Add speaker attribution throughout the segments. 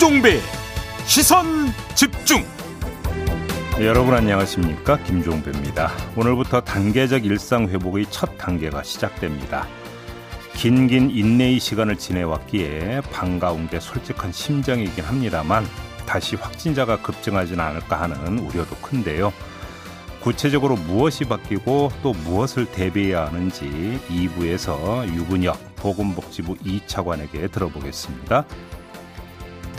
Speaker 1: 김종배. 시선 집중.
Speaker 2: 네, 여러분 안녕하십니까? 김종배입니다. 오늘부터 단계적 일상 회복의 첫 단계가 시작됩니다. 긴긴 인내의 시간을 지내왔기에 반가운 게 솔직한 심정이긴 합니다만 다시 확진자가 급증하지는 않을까 하는 우려도 큰데요. 구체적으로 무엇이 바뀌고 또 무엇을 대비해야 하는지 2부에서 유근혁 보건복지부 2차관에게 들어보겠습니다.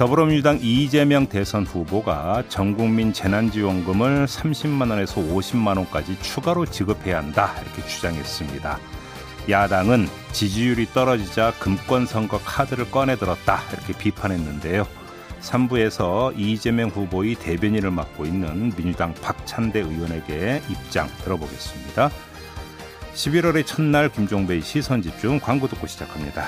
Speaker 2: 더불어민주당 이재명 대선 후보가 전국민 재난지원금을 30만 원에서 50만 원까지 추가로 지급해야 한다 이렇게 주장했습니다. 야당은 지지율이 떨어지자 금권 선거 카드를 꺼내 들었다 이렇게 비판했는데요. 3부에서 이재명 후보의 대변인을 맡고 있는 민주당 박찬대 의원에게 입장 들어보겠습니다. 11월의 첫날 김종배의 시선 집중 광고 듣고 시작합니다.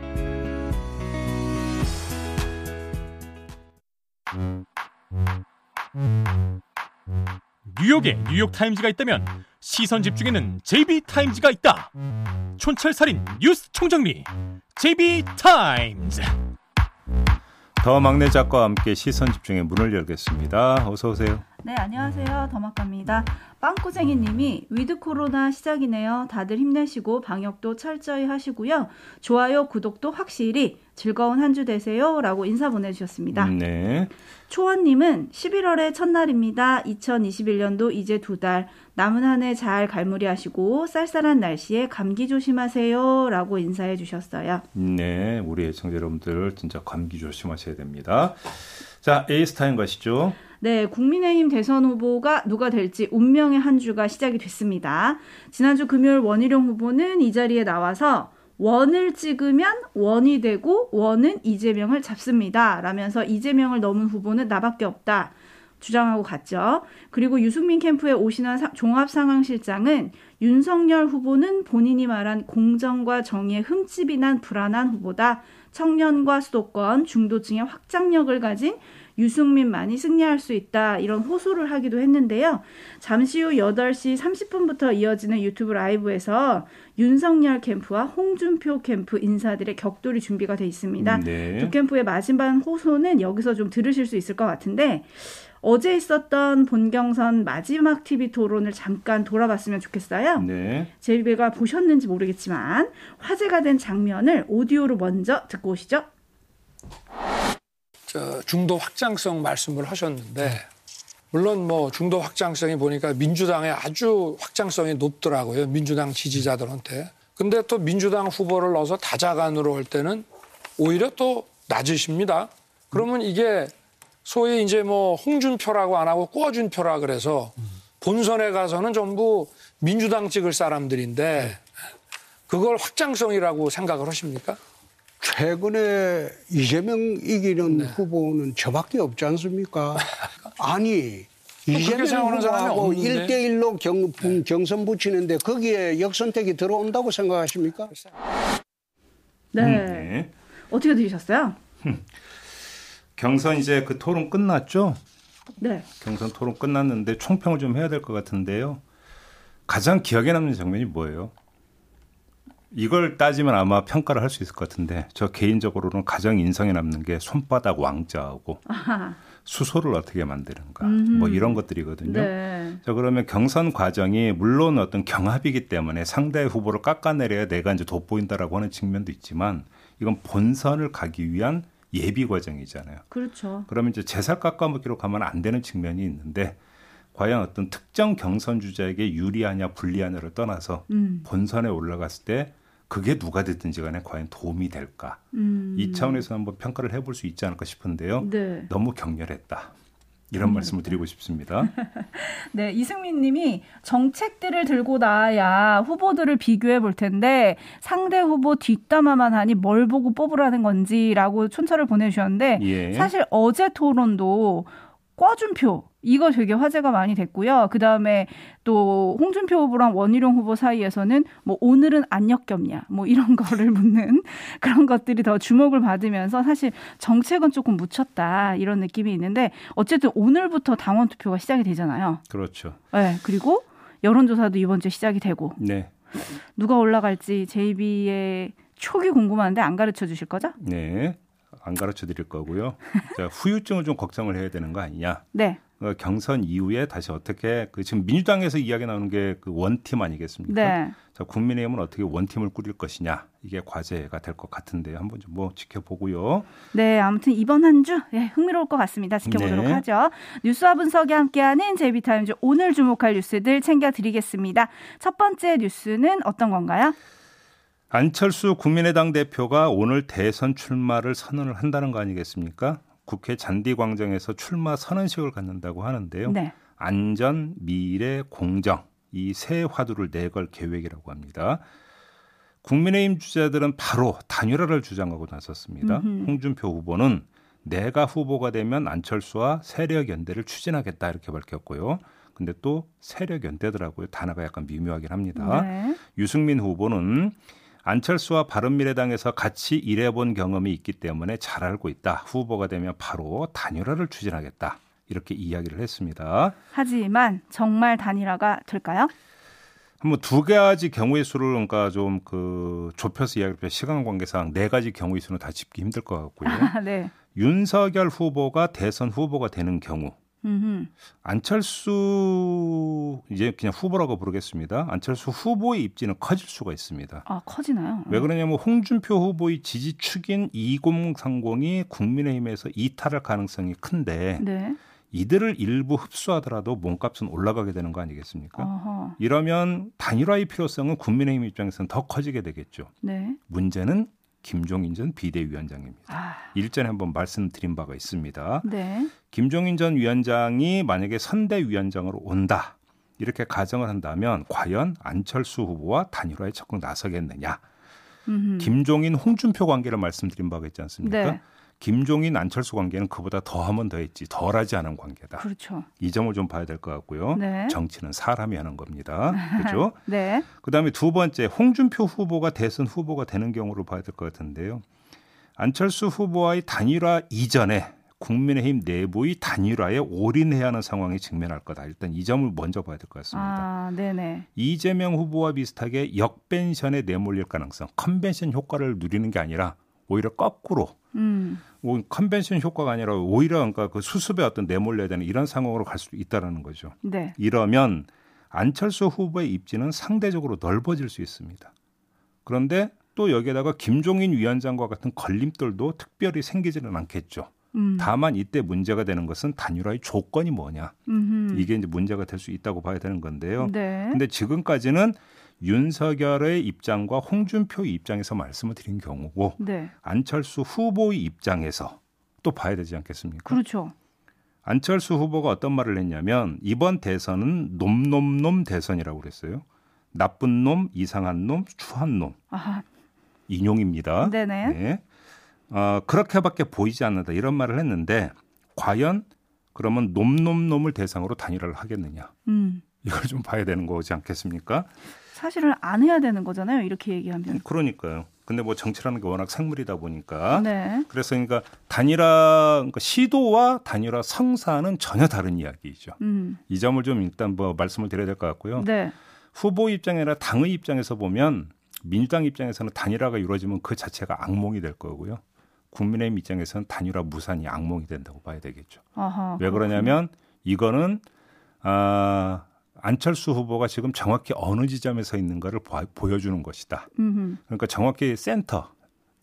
Speaker 1: 뉴욕에 뉴욕 타임즈가 있다면 시선 집중에는 JB TIMES가 있다. 촌철살인 뉴스 총정리 JB TIMES.
Speaker 2: 더 막내 작가와 함께 시선 집중의 문을 열겠습니다. 어서 오세요.
Speaker 3: 네, 안녕하세요. 더막갑니다. 빵꾸쟁이 님이 위드 코로나 시작이네요. 다들 힘내시고 방역도 철저히 하시고요. 좋아요, 구독도 확실히 즐거운 한 주 되세요 라고 인사 보내주셨습니다.
Speaker 2: 네.
Speaker 3: 초원님은 11월의 첫날입니다. 2021년도 이제 두 달. 남은 한 해 잘 갈무리 하시고 쌀쌀한 날씨에 감기 조심하세요 라고 인사해 주셨어요.
Speaker 2: 네, 우리 애청자 여러분들 진짜 감기 조심하셔야 됩니다. 자, JB TIMES 가시죠.
Speaker 3: 네, 국민의힘 대선 후보가 누가 될지 운명의 한 주가 시작이 됐습니다. 지난주 금요일 원희룡 후보는 이 자리에 나와서 원을 찍으면 원이 되고 원은 이재명을 잡습니다. 라면서 이재명을 넘은 후보는 나밖에 없다. 주장하고 갔죠. 그리고 유승민 캠프에 오신한 종합상황실장은 윤석열 후보는 본인이 말한 공정과 정의에 흠집이 난 불안한 후보다 청년과 수도권, 중도층의 확장력을 가진 유승민만이 승리할 수 있다. 이런 호소를 하기도 했는데요. 잠시 후 8시 30분부터 이어지는 유튜브 라이브에서 윤석열 캠프와 홍준표 캠프 인사들의 격돌이 준비가 돼 있습니다. 네. 두 캠프의 마지막 호소는 여기서 좀 들으실 수 있을 것 같은데 어제 있었던 본경선 마지막 TV 토론을 잠깐 돌아봤으면 좋겠어요. 네. 제이가 보셨는지 모르겠지만 화제가 된 장면을 오디오로 먼저 듣고 오시죠.
Speaker 4: 저 중도 확장성 말씀을 하셨는데 물론 뭐 중도 확장성이 보니까 민주당의 아주 확장성이 높더라고요. 민주당 지지자들한테. 근데 또 민주당 후보를 넣어서 다자간으로 할 때는 오히려 또 낮으십니다. 그러면 이게 소위 이제 뭐 홍준표라고 안 하고 꼬준표라 그래서 본선에 가서는 전부 민주당 찍을 사람들인데 그걸 확장성이라고 생각을 하십니까?
Speaker 5: 최근에 이재명 이기는 네. 후보는 저밖에 없지 않습니까? 아니 이재명 후보하고 1대1로 경, 네. 경선 붙이는데 거기에 역선택이 들어온다고 생각하십니까?
Speaker 3: 네. 음, 네. 어떻게 들으셨어요?
Speaker 2: 경선 이제 그 토론 끝났죠?
Speaker 3: 네.
Speaker 2: 경선 토론 끝났는데 총평을 좀 해야 될 것 같은데요. 가장 기억에 남는 장면이 뭐예요? 이걸 따지면 아마 평가를 할 수 있을 것 같은데 저 개인적으로는 가장 인상에 남는 게 손바닥 왕자하고 아하. 수소를 어떻게 만드는가 음흠. 뭐 이런 것들이거든요. 네. 자 그러면 경선 과정이 물론 어떤 경합이기 때문에 상대 후보를 깎아내려야 내가 이제 돋보인다라고 하는 측면도 있지만 이건 본선을 가기 위한 예비 과정이잖아요.
Speaker 3: 그렇죠.
Speaker 2: 그러면 이제 제살 깎아먹기로 가면 안 되는 측면이 있는데 과연 어떤 특정 경선 주자에게 유리하냐 불리하냐를 떠나서 음. 본선에 올라갔을 때 그게 누가 됐든지 간에 과연 도움이 될까 음. 이 차원에서 한번 평가를 해볼 수 있지 않을까 싶은데요. 네. 너무 격렬했다. 이런 말씀을 드리고 싶습니다.
Speaker 3: 네, 이승민 님이 정책들을 들고 나야 후보들을 비교해 볼 텐데 상대 후보 뒷담화만 하니 뭘 보고 뽑으라는 건지라고 촌철을 보내주셨는데 예. 사실 어제 토론도 꿔준표 이거 되게 화제가 많이 됐고요. 그 다음에 또 홍준표 후보랑 원희룡 후보 사이에서는 뭐 오늘은 안 역겹냐 뭐 이런 거를 묻는 그런 것들이 더 주목을 받으면서 사실 정책은 조금 묻혔다 이런 느낌이 있는데 어쨌든 오늘부터 당원 투표가 시작이 되잖아요.
Speaker 2: 그렇죠.
Speaker 3: 네 그리고 여론조사도 이번 주에 시작이 되고
Speaker 2: 네.
Speaker 3: 누가 올라갈지 JB의 촉이 궁금한데 안 가르쳐 주실 거죠?
Speaker 2: 네. 안 가르쳐 드릴 거고요. 자, 후유증을 좀 걱정을 해야 되는 거 아니냐.
Speaker 3: 네.
Speaker 2: 그 경선 이후에 다시 어떻게 그 지금 민주당에서 이야기 나오는 게 그 원팀 아니겠습니까?
Speaker 3: 네.
Speaker 2: 자, 국민의힘은 어떻게 원팀을 꾸릴 것이냐 이게 과제가 될 것 같은데 한번 좀 뭐 지켜보고요.
Speaker 3: 네, 아무튼 이번 한주 예, 흥미로울 것 같습니다. 지켜보도록
Speaker 2: 네.
Speaker 3: 하죠. 뉴스와 분석이 함께하는 제비타임즈 오늘 주목할 뉴스들 챙겨드리겠습니다. 첫 번째 뉴스는 어떤 건가요?
Speaker 2: 안철수 국민의당 대표가 오늘 대선 출마를 선언을 한다는 거 아니겠습니까? 국회 잔디광장에서 출마 선언식을 갖는다고 하는데요.
Speaker 3: 네.
Speaker 2: 안전, 미래, 공정 이 세 화두를 내걸 계획이라고 합니다. 국민의힘 주자들은 바로 단일화를 주장하고 나섰습니다.
Speaker 3: 음흠.
Speaker 2: 홍준표 후보는 내가 후보가 되면 안철수와 세력 연대를 추진하겠다 이렇게 밝혔고요. 근데 또 세력 연대더라고요. 단어가 약간 미묘하긴 합니다.
Speaker 3: 네.
Speaker 2: 유승민 후보는 안철수와 바른미래당에서 같이 일해본 경험이 있기 때문에 잘 알고 있다. 후보가 되면 바로 단일화를 추진하겠다. 이렇게 이야기를 했습니다.
Speaker 3: 하지만 정말 단일화가 될까요?
Speaker 2: 한번 두 가지 경우의 수를 그러니까 좀 그 좁혀서 이야기할 시간 관계상 네 가지 경우의 수는 다 짚기 힘들 것 같고요.
Speaker 3: 네.
Speaker 2: 윤석열 후보가 대선 후보가 되는 경우
Speaker 3: 음흠.
Speaker 2: 안철수 이제 그냥 후보라고 부르겠습니다. 안철수 후보의 입지는 커질 수가 있습니다.
Speaker 3: 아 커지나요?
Speaker 2: 왜 그러냐면 홍준표 후보의 지지 축인 2030이 국민의힘에서 이탈할 가능성이 큰데
Speaker 3: 네.
Speaker 2: 이들을 일부 흡수하더라도 몸값은 올라가게 되는 거 아니겠습니까?
Speaker 3: 어허.
Speaker 2: 이러면 단일화의 필요성은 국민의힘 입장에서는 더 커지게 되겠죠.
Speaker 3: 네.
Speaker 2: 문제는 김종인 전 비대위원장입니다.
Speaker 3: 아,
Speaker 2: 일전에 한번 말씀드린 바가 있습니다.
Speaker 3: 네.
Speaker 2: 김종인 전 위원장이 만약에 선대위원장으로 온다. 이렇게 가정을 한다면 과연 안철수 후보와 단일화에 적극 나서겠느냐.
Speaker 3: 음흠.
Speaker 2: 김종인 홍준표 관계를 말씀드린 바가 있지 않습니까?
Speaker 3: 네.
Speaker 2: 김종인 안철수 관계는 그보다 더 하면 더했지 덜하지 않은 관계다.
Speaker 3: 그렇죠.
Speaker 2: 이 점을 좀 봐야 될 것 같고요.
Speaker 3: 네.
Speaker 2: 정치는 사람이 하는 겁니다. 그렇죠?
Speaker 3: 네.
Speaker 2: 그다음에 두 번째 홍준표 후보가 대선 후보가 되는 경우를 봐야 될 것 같은데요. 안철수 후보와의 단일화 이전에 국민의힘 내부의 단일화에 올인해야 하는 상황에 직면할 거다. 일단 이 점을 먼저 봐야 될 것 같습니다.
Speaker 3: 아, 네네.
Speaker 2: 이재명 후보와 비슷하게 역벤션에 내몰릴 가능성, 컨벤션 효과를 누리는 게 아니라 오히려 거꾸로
Speaker 3: 음.
Speaker 2: 뭐 컨벤션 효과가 아니라 오히려 그러니까 그 수습에 어떤 내몰려야 되는 이런 상황으로 갈 수도 있다라는 거죠.
Speaker 3: 네.
Speaker 2: 이러면 안철수 후보의 입지는 상대적으로 넓어질 수 있습니다. 그런데 또 여기에다가 김종인 위원장과 같은 걸림돌도 특별히 생기지는 않겠죠.
Speaker 3: 음.
Speaker 2: 다만 이때 문제가 되는 것은 단일화의 조건이 뭐냐.
Speaker 3: 음흠.
Speaker 2: 이게 이제 문제가 될 수 있다고 봐야 되는 건데요.
Speaker 3: 네.
Speaker 2: 근데 지금까지는 윤석열의 입장과 홍준표의 입장에서 말씀을 드린 경우고
Speaker 3: 네.
Speaker 2: 안철수 후보의 입장에서 또 봐야 되지 않겠습니까?
Speaker 3: 그렇죠.
Speaker 2: 안철수 후보가 어떤 말을 했냐면 이번 대선은 놈놈놈 대선이라고 그랬어요. 나쁜 놈, 이상한 놈, 추한 놈
Speaker 3: 아,
Speaker 2: 인용입니다.
Speaker 3: 네네.
Speaker 2: 네. 어, 그렇게밖에 보이지 않는다 이런 말을 했는데 과연 그러면 놈놈놈을 대상으로 단일화를 하겠느냐
Speaker 3: 음.
Speaker 2: 이걸 좀 봐야 되는 거지 않겠습니까?
Speaker 3: 사실은 안 해야 되는 거잖아요. 이렇게 얘기하면.
Speaker 2: 그러니까요. 근데 뭐 정치라는 게 워낙 생물이다 보니까
Speaker 3: 네.
Speaker 2: 그래서 그러니까 단일화 그러니까 시도와 단일화 성사는 전혀 다른 이야기이죠.
Speaker 3: 음.
Speaker 2: 이 점을 좀 일단 뭐 말씀을 드려야 될 것 같고요.
Speaker 3: 네.
Speaker 2: 후보 입장이나 당의 입장에서 보면 민주당 입장에서는 단일화가 이루어지면 그 자체가 악몽이 될 거고요. 국민의힘 입장에서는 단일화 무산이 악몽이 된다고 봐야 되겠죠.
Speaker 3: 아하.
Speaker 2: 왜 그러냐면 이거는 아 안철수 후보가 지금 정확히 어느 지점에 서 있는가를 보- 보여주는 것이다.
Speaker 3: 음.
Speaker 2: 그러니까 정확히 센터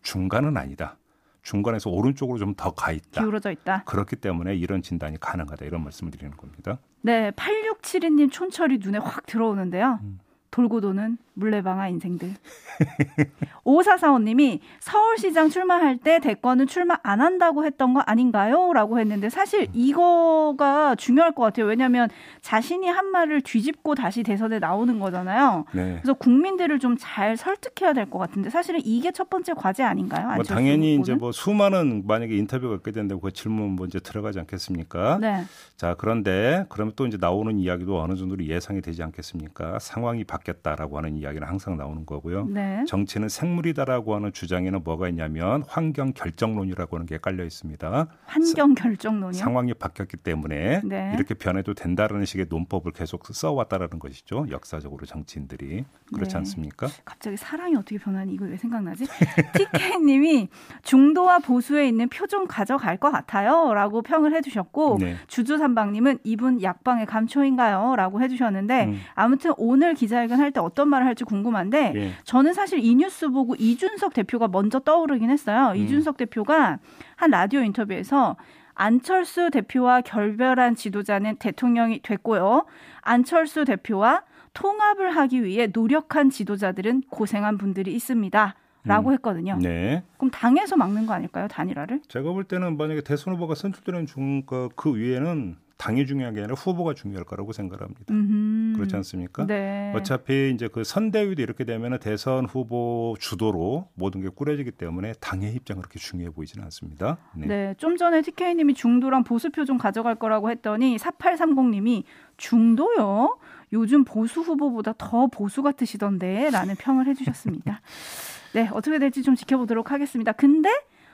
Speaker 2: 중간은 아니다. 중간에서 오른쪽으로 좀 더 가 있다.
Speaker 3: 기울어져 있다.
Speaker 2: 그렇기 때문에 이런 진단이 가능하다 이런 말씀을 드리는 겁니다.
Speaker 3: 네, 8672님 촌철이 눈에 확 들어오는데요.
Speaker 2: 음.
Speaker 3: 돌고 도는 물레방아 인생들. 오사사원님이 서울시장 출마할 때 대권은 출마 안 한다고 했던 거 아닌가요? 라고 했는데 사실 이거가 중요할 것 같아요. 왜냐하면 자신이 한 말을 뒤집고 다시 대선에 나오는 거잖아요. 네. 그래서 국민들을 좀 잘 설득해야 될 것 같은데 사실은 이게 첫 번째 과제 아닌가요?
Speaker 2: 뭐 당연히 이제 뭐 수많은 만약에 인터뷰가 있게 되는데 그 질문 먼저 들어가지 않겠습니까? 네. 자 그런데 그러면 또 이제 나오는 이야기도 어느 정도 예상이 되지 않겠습니까? 상황이 바 뀌었다라고 하는 이야기는 항상 나오는 거고요. 네. 정치는 생물이다라고 하는 주장에는 뭐가 있냐면 환경 결정론이라고 하는 게 깔려 있습니다.
Speaker 3: 환경 결정론이요?
Speaker 2: 상황이 바뀌었기 때문에 네. 이렇게 변해도 된다라는 식의 논법을 계속 써왔다라는 것이죠. 역사적으로 정치인들이 그렇지 네. 않습니까?
Speaker 3: 갑자기 사랑이 어떻게 변하니 이거 왜 생각나지? TK님이 중도와 보수에 있는 표 좀 가져갈 것 같아요라고 평을 해주셨고 네. 주주삼방님은 이분 약방의 감초인가요?라고 해주셨는데 음. 아무튼 오늘 기자 회견 할 때 어떤 말을 할지 궁금한데 예. 저는 사실 이 뉴스 보고 이준석 대표가 먼저 떠오르긴 했어요. 음. 이준석 대표가 한 라디오 인터뷰에서 안철수 대표와 결별한 지도자는 대통령이 됐고요. 안철수 대표와 통합을 하기 위해 노력한 지도자들은 고생한 분들이 있습니다. 라고 음. 했거든요. 네. 그럼 당에서 막는 거 아닐까요? 단일화를?
Speaker 2: 제가 볼 때는 만약에 대선 후보가 선출되는 중, 그, 그 위에는 당이 중요한 게 아니라 후보가 중요할 거라고 생각합니다. 음흠. 그렇지 않습니까? 네. 어차피 이제 그 선대위도 이렇게 되면 대선 후보 주도로 모든 게 꾸려지기 때문에 당의 입장은 그렇게 중요해 보이지는 않습니다.
Speaker 3: 네. 네. 좀 전에 TK님이 중도랑 보수표 좀 가져갈 거라고 했더니 4830님이 중도요? 요즘 보수 후보보다 더 보수 같으시던데 라는 평을 해주셨습니다. 네, 어떻게 될지 좀 지켜보도록 하겠습니다. 근데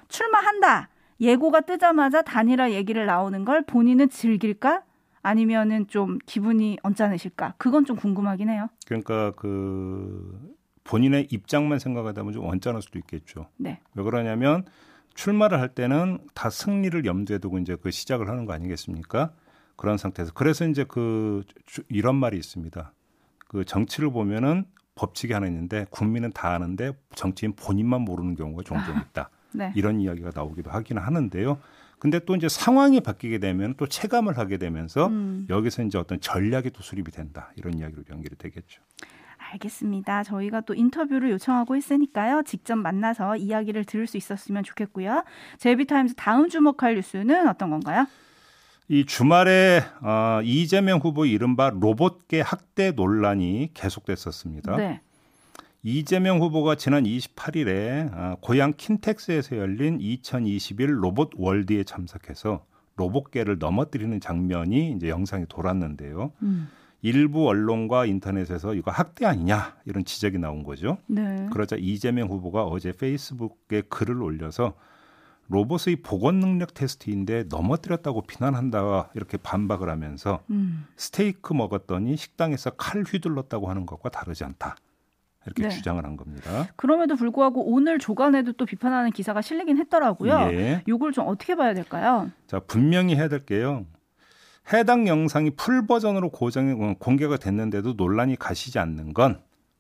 Speaker 3: 출마한다. 예고가 뜨자마자 단일화 얘기를 나오는 걸 본인은 즐길까? 아니면은 좀 기분이 언짢으실까? 그건 좀 궁금하긴 해요.
Speaker 2: 그러니까 그 본인의 입장만 생각하다 보면 좀 언짢을 수도 있겠죠. 네. 왜 그러냐면 출마를 할 때는 다 승리를 염두에 두고 이제 그 시작을 하는 거 아니겠습니까? 그런 상태에서 그래서 이제 그 이런 말이 있습니다. 그 정치를 보면은 법칙이 하나 있는데 국민은 다 아는데 정치인 본인만 모르는 경우가 종종 있다. 네. 이런 이야기가 나오기도 하기는 하는데요. 근데 또 이제 상황이 바뀌게 되면 또 체감을 하게 되면서 음. 여기서 이제 어떤 전략이 또 수립이 된다. 이런 이야기로 연결이 되겠죠.
Speaker 3: 알겠습니다. 저희가 또 인터뷰를 요청하고 있으니까요. 직접 만나서 이야기를 들을 수 있었으면 좋겠고요. 제비타임즈 다음 주목할 뉴스는 어떤 건가요?
Speaker 2: 이 주말에 어, 이재명 후보 이른바 로봇계 학대 논란이 계속됐었습니다. 네. 이재명 후보가 지난 28일에 어, 고향 킨텍스에서 열린 2021 로봇 월드에 참석해서 로봇계를 넘어뜨리는 장면이 이제 영상이 돌았는데요. 음. 일부 언론과 인터넷에서 이거 학대 아니냐 이런 지적이 나온 거죠. 네. 그러자 이재명 후보가 어제 페이스북에 글을 올려서 로봇의 복원 능력 테스트인데 넘어뜨렸다고 비난한다 이렇게 반박을 하면서 음. 스테이크 먹었더니 식당에서 칼 휘둘렀다고 하는 것과 다르지 않다. 이렇게 네. 주장을 한 겁니다.
Speaker 3: 그럼에도 불구하고 오늘 조간에도 또 비판하는 기사가 실리긴 했더라고요. 예. 이걸 좀 어떻게 봐야 될까요?
Speaker 2: 자 분명히 해야 될 게요. 해당 영상이 full 버전으로 고정 공개가 됐는데도 논란이 가시지 않는 건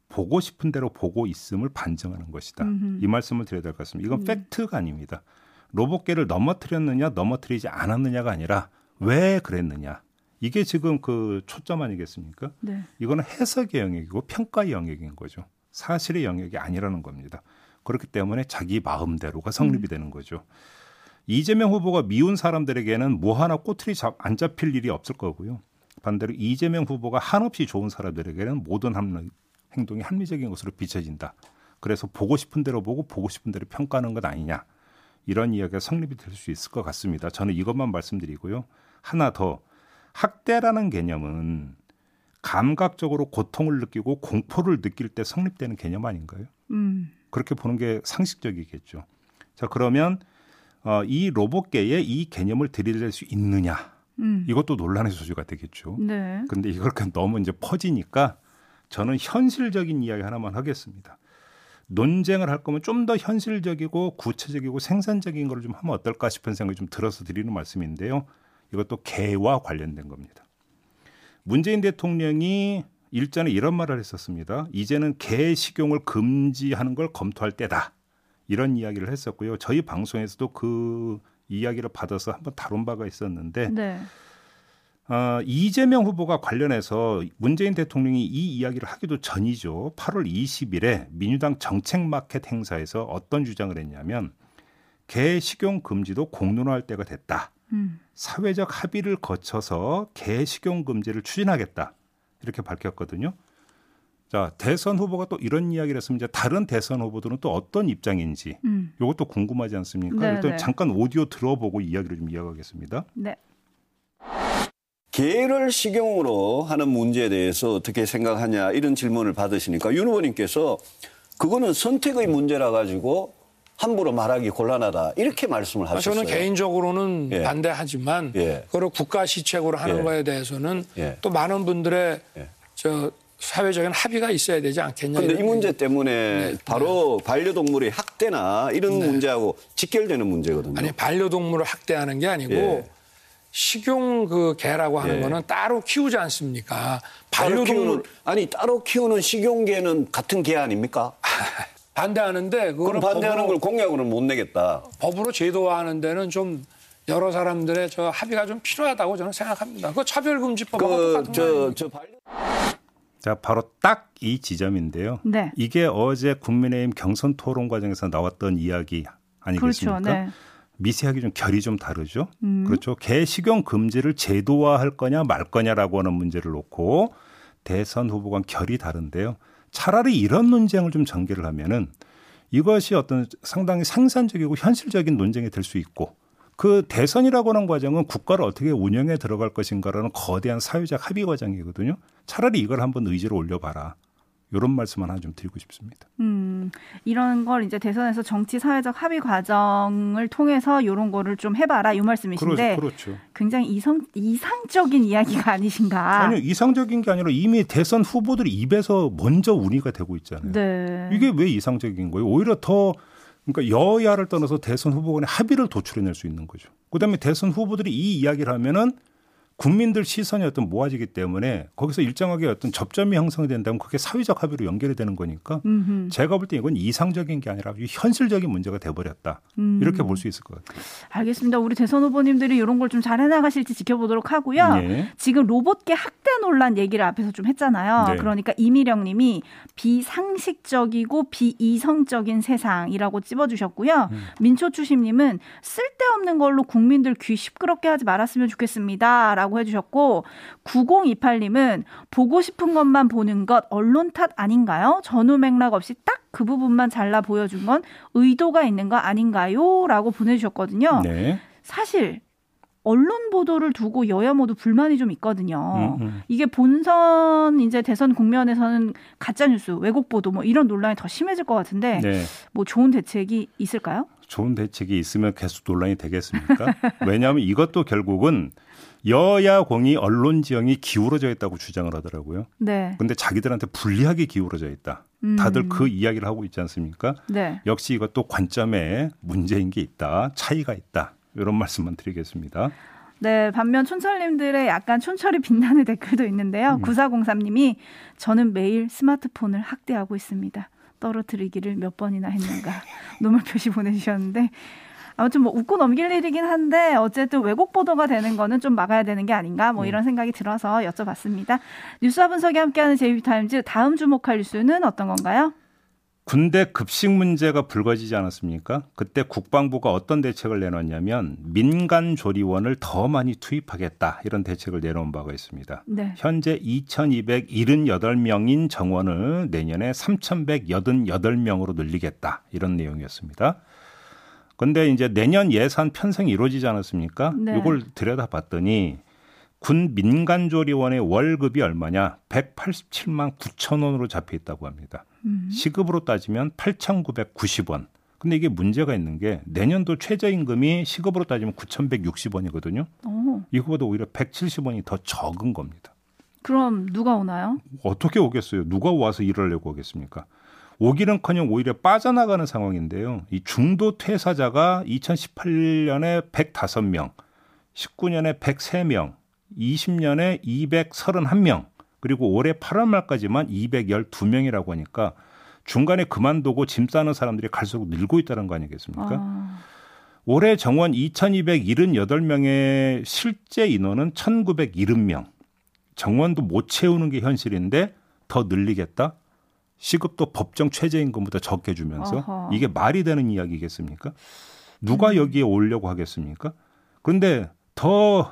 Speaker 2: 보고 싶은 대로 보고 있음을 반증하는 것이다. 음흠. 이 말씀을 드려야 될 것 같습니다. 이건 음. 팩트가 아닙니다. 로봇계를 넘어뜨렸느냐 넘어뜨리지 않았느냐가 아니라 왜 그랬느냐. 이게 지금 그 초점 아니겠습니까? 네. 이거는 해석의 영역이고 평가의 영역인 거죠. 사실의 영역이 아니라는 겁니다. 그렇기 때문에 자기 마음대로가 성립이 음. 되는 거죠. 이재명 후보가 미운 사람들에게는 뭐 하나 꼬투리 잡, 안 잡힐 일이 없을 거고요. 반대로 이재명 후보가 한없이 좋은 사람들에게는 모든 합리, 행동이 합리적인 것으로 비춰진다. 그래서 보고 싶은 대로 보고 보고 싶은 대로 평가하는 것 아니냐. 이런 이야기가 성립이 될 수 있을 것 같습니다. 저는 이것만 말씀드리고요. 하나 더 학대라는 개념은 감각적으로 고통을 느끼고 공포를 느낄 때 성립되는 개념 아닌가요? 음. 그렇게 보는 게 상식적이겠죠. 자 그러면 어, 이 로봇계에 이 개념을 들이댈 수 있느냐? 음. 이것도 논란의 소지가 되겠죠. 네. 근데 이걸 너무 이제 퍼지니까 저는 현실적인 이야기 하나만 하겠습니다. 논쟁을 할 거면 좀 더 현실적이고 구체적이고 생산적인 걸 좀 하면 어떨까 싶은 생각이 좀 들어서 드리는 말씀인데요. 이것도 개와 관련된 겁니다. 문재인 대통령이 일전에 이런 말을 했었습니다. 이제는 개 식용을 금지하는 걸 검토할 때다. 이런 이야기를 했었고요. 저희 방송에서도 그 이야기를 받아서 한번 다룬 바가 있었는데 네. 어, 이재명 후보가 관련해서 문재인 대통령이 이 이야기를 하기도 전이죠. 8월 20일에 민주당 정책 마켓 행사에서 어떤 주장을 했냐면 개 식용 금지도 공론화할 때가 됐다. 음. 사회적 합의를 거쳐서 개 식용 금지를 추진하겠다. 이렇게 밝혔거든요. 자, 대선 후보가 또 이런 이야기를 했으면 이제 다른 대선 후보들은 또 어떤 입장인지 음. 이것도 궁금하지 않습니까? 네 일단 네. 잠깐 오디오 들어보고 이야기를 좀 이어가겠습니다. 네.
Speaker 6: 개를 식용으로 하는 문제에 대해서 어떻게 생각하냐 이런 질문을 받으시니까 윤 후보님께서 그거는 선택의 문제라 가지고 함부로 말하기 곤란하다 이렇게 말씀을 하셨어요.
Speaker 4: 저는 개인적으로는 예. 반대하지만 예. 그걸 국가 시책으로 하는 예. 거에 대해서는 예. 또 많은 분들의 예. 저 사회적인 합의가 있어야 되지 않겠냐.
Speaker 6: 그런데 이 문제 때문에 네. 바로 네. 반려동물의 학대나 이런 네. 문제하고 직결되는 문제거든요.
Speaker 4: 아니 반려동물을 학대하는 게 아니고 예. 식용 그 개라고 하는 예. 거는 따로 키우지 않습니까?
Speaker 6: 반려동물 아니 따로 키우는 식용 개는 같은 개 아닙니까?
Speaker 4: 반대하는데
Speaker 6: 그럼 반대하는 법으로, 걸 공약으로는 못 내겠다.
Speaker 4: 법으로 제도화하는 데는 좀 여러 사람들의 저 합의가 좀 필요하다고 저는 생각합니다. 그 차별금지법하고 그, 똑같은 저, 저.
Speaker 2: 자, 바로 딱 이 지점인데요. 네. 이게 어제 국민의힘 경선 토론 과정에서 나왔던 이야기 아니겠습니까? 그렇죠. 네. 미세하게 좀 결이 좀 다르죠. 음. 그렇죠. 개 식용 금지를 제도화할 거냐 말 거냐라고 하는 문제를 놓고 대선 후보가 결이 다른데요. 차라리 이런 논쟁을 좀 전개를 하면은 이것이 어떤 상당히 생산적이고 현실적인 논쟁이 될 수 있고 그 대선이라고 하는 과정은 국가를 어떻게 운영해 들어갈 것인가라는 거대한 사회적 합의 과정이거든요. 차라리 이걸 한번 의지로 올려봐라. 이런 말씀 하나 좀 드리고 싶습니다.
Speaker 3: 음, 이런 걸 이제 대선에서 정치 사회적 합의 과정을 통해서 이런 거를 좀 해봐라 이 말씀이신데 그렇죠, 그렇죠. 굉장히 이성 이상적인 이야기가 아니신가?
Speaker 2: 아니요 이상적인 게 아니라 이미 대선 후보들이 입에서 먼저 운이가 되고 있잖아요. 네. 이게 왜 이상적인 거예요? 오히려 더 그러니까 여야를 떠나서 대선 후보 간의 합의를 도출해낼 수 있는 거죠. 그다음에 대선 후보들이 이 이야기를 하면은 국민들 시선이 어떤 모아지기 때문에 거기서 일정하게 어떤 접점이 형성이 된다면 그게 사회적 합의로 연결이 되는 거니까 음흠. 제가 볼 때 이건 이상적인 게 아니라 현실적인 문제가 돼버렸다 음. 이렇게 볼 수 있을 것 같아요.
Speaker 3: 알겠습니다. 우리 대선 후보님들이 이런 걸 좀 잘 해나가실지 지켜보도록 하고요. 네. 지금 로봇계 학대 논란 얘기를 앞에서 좀 했잖아요. 네. 그러니까 이미령님이 비상식적이고 비이성적인 세상이라고 찝어주셨고요. 음. 민초추심님은 쓸데없는 걸로 국민들 귀 시끄럽게 하지 말았으면 좋겠습니다. 라고 해주셨고 9028님은 보고 싶은 것만 보는 것 언론 탓 아닌가요? 전후 맥락 없이 딱 그 부분만 잘라 보여준 건 의도가 있는 거 아닌가요? 라고 보내주셨거든요. 네. 사실 언론 보도를 두고 여야 모두 불만이 좀 있거든요. 음, 음. 이게 본선 이제 대선 국면에서는 가짜 뉴스, 왜곡 보도 뭐 이런 논란이 더 심해질 것 같은데 네. 뭐 좋은 대책이 있을까요?
Speaker 2: 좋은 대책이 있으면 계속 논란이 되겠습니까? 왜냐하면 이것도 결국은 여야 공이 언론 지형이 기울어져 있다고 주장을 하더라고요. 네. 근데 자기들한테 불리하게 기울어져 있다. 음. 다들 그 이야기를 하고 있지 않습니까? 네. 역시 이것도 관점에 문제인 게 있다. 차이가 있다. 이런 말씀만 드리겠습니다.
Speaker 3: 네, 반면 촌철님들의 약간 촌철이 빛나는 댓글도 있는데요. 음. 9403님이 저는 매일 스마트폰을 학대하고 있습니다. 떨어뜨리기를 몇 번이나 했는가. 노물 표시 보내주셨는데 아무튼 뭐 웃고 넘길 일이긴 한데 어쨌든 왜곡 보도가 되는 거는 좀 막아야 되는 게 아닌가 뭐 네. 이런 생각이 들어서 여쭤봤습니다. 뉴스와 분석이 함께하는 제이비타임즈 다음 주목할 뉴스는 어떤 건가요?
Speaker 2: 군대 급식 문제가 불거지지 않았습니까? 그때 국방부가 어떤 대책을 내놨냐면 민간 조리원을 더 많이 투입하겠다 이런 대책을 내놓은 바가 있습니다. 네. 현재 2,278명인 정원을 내년에 3,188명으로 늘리겠다 이런 내용이었습니다. 근데 이제 내년 예산 편성이 이루어지지 않았습니까? 네. 이걸 들여다봤더니 군 민간조리원의 월급이 얼마냐? 187만 9천 원으로 잡혀 있다고 합니다. 음. 시급으로 따지면 8,990원. 근데 이게 문제가 있는 게 내년도 최저임금이 시급으로 따지면 9,160원이거든요. 오. 이거보다 오히려 170원이 더 적은 겁니다.
Speaker 3: 그럼 누가 오나요?
Speaker 2: 어떻게 오겠어요? 누가 와서 일하려고 하겠습니까? 오기는커녕 오히려 빠져나가는 상황인데요. 이 중도 퇴사자가 2018년에 105명, 19년에 103명, 20년에 231명, 그리고 올해 8월 말까지만 212명이라고 하니까 중간에 그만두고 짐 싸는 사람들이 갈수록 늘고 있다는 거 아니겠습니까? 아. 올해 정원 2,278명의 실제 인원은 1,970명. 정원도 못 채우는 게 현실인데 더 늘리겠다? 시급도 법정 최저임금보다 적게 주면서 어허. 이게 말이 되는 이야기겠습니까? 누가 음. 여기에 오려고 하겠습니까? 그런데 더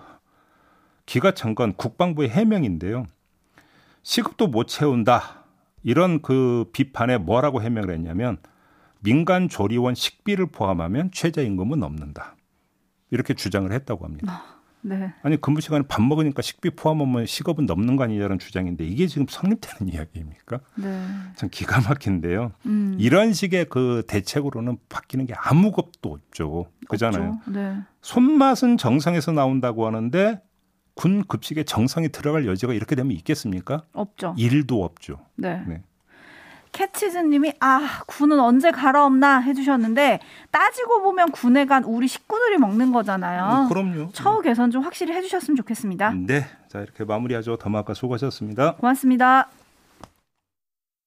Speaker 2: 기가 찬 건 국방부의 해명인데요. 시급도 못 채운다. 이런 그 비판에 뭐라고 해명을 했냐면 민간 조리원 식비를 포함하면 최저임금은 넘는다. 이렇게 주장을 했다고 합니다. 아, 네. 아니 근무 시간에 밥 먹으니까 식비 포함하면 시급은 넘는 거 아니냐는 주장인데 이게 지금 성립되는 이야기입니까? 네. 참 기가 막힌데요. 음. 이런 식의 그 대책으로는 바뀌는 게 아무것도 없죠. 그잖아요. 네. 손맛은 정상에서 나온다고 하는데 군 급식에 정상이 들어갈 여지가 이렇게 되면 있겠습니까?
Speaker 3: 없죠.
Speaker 2: 일도 없죠. 네.
Speaker 3: 네. 캐치즈님이 아 군은 언제 갈아엎나 해주셨는데 따지고 보면 군에 간 우리 식구들이 먹는 거잖아요.
Speaker 2: 음, 그럼요.
Speaker 3: 처우 개선 좀 확실히 해주셨으면 좋겠습니다.
Speaker 2: 네, 자 이렇게 마무리하죠. 더마카 수고하셨습니다.
Speaker 3: 고맙습니다.